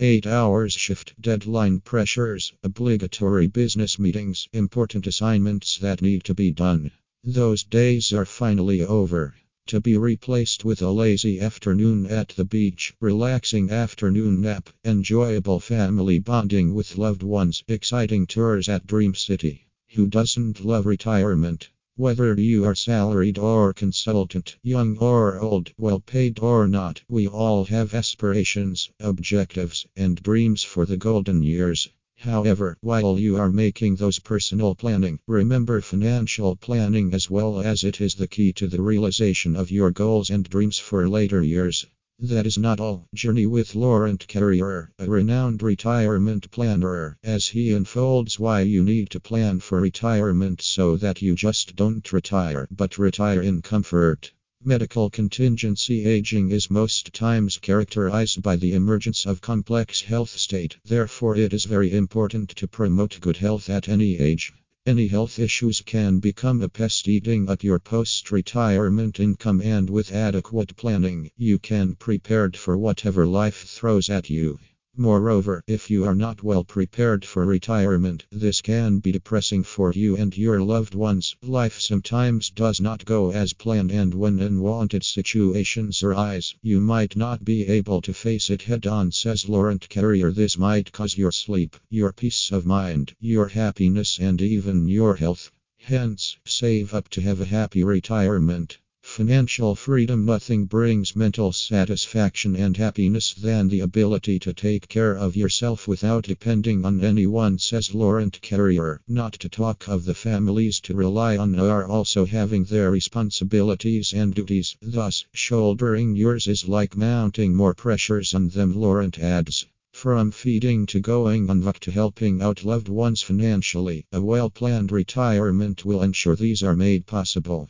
8 hours shift, deadline pressures, obligatory business meetings, important assignments that need to be done. Those days are finally over. To be replaced with a lazy afternoon at the beach, relaxing afternoon nap, enjoyable family bonding with loved ones, exciting tours at Dream City. Who doesn't love retirement? Whether you are salaried or consultant, young or old, well paid or not, we all have aspirations, objectives, and dreams for the golden years. However, while you are making those personal planning, remember financial planning as well as it is the key to the realization of your goals and dreams for later years. That is not all. Journey with Laurent Carrier, a renowned retirement planner, as he unfolds why you need to plan for retirement so that you just don't retire, but retire in comfort. Medical contingency aging is most times characterized by the emergence of complex health state. Therefore, it is very important to promote good health at any age. Any health issues can become a pest eating at your post retirement income, and with adequate planning, you can prepared for whatever life throws at you. Moreover, if you are not well prepared for retirement, this can be depressing for you and your loved ones. Life sometimes does not go as planned, and when unwanted situations arise, you might not be able to face it head on, says Laurent Carrier. This might cause your sleep, your peace of mind, your happiness, and even your health. Hence, save up to have a happy retirement. Financial freedom Nothing brings mental satisfaction and happiness than the ability to take care of yourself without depending on anyone, says Laurent Carrier. Not to talk of the families to rely on are also having their responsibilities and duties, thus, shouldering yours is like mounting more pressures on them, Laurent adds. From feeding to going on vac to helping out loved ones financially, a well planned retirement will ensure these are made possible.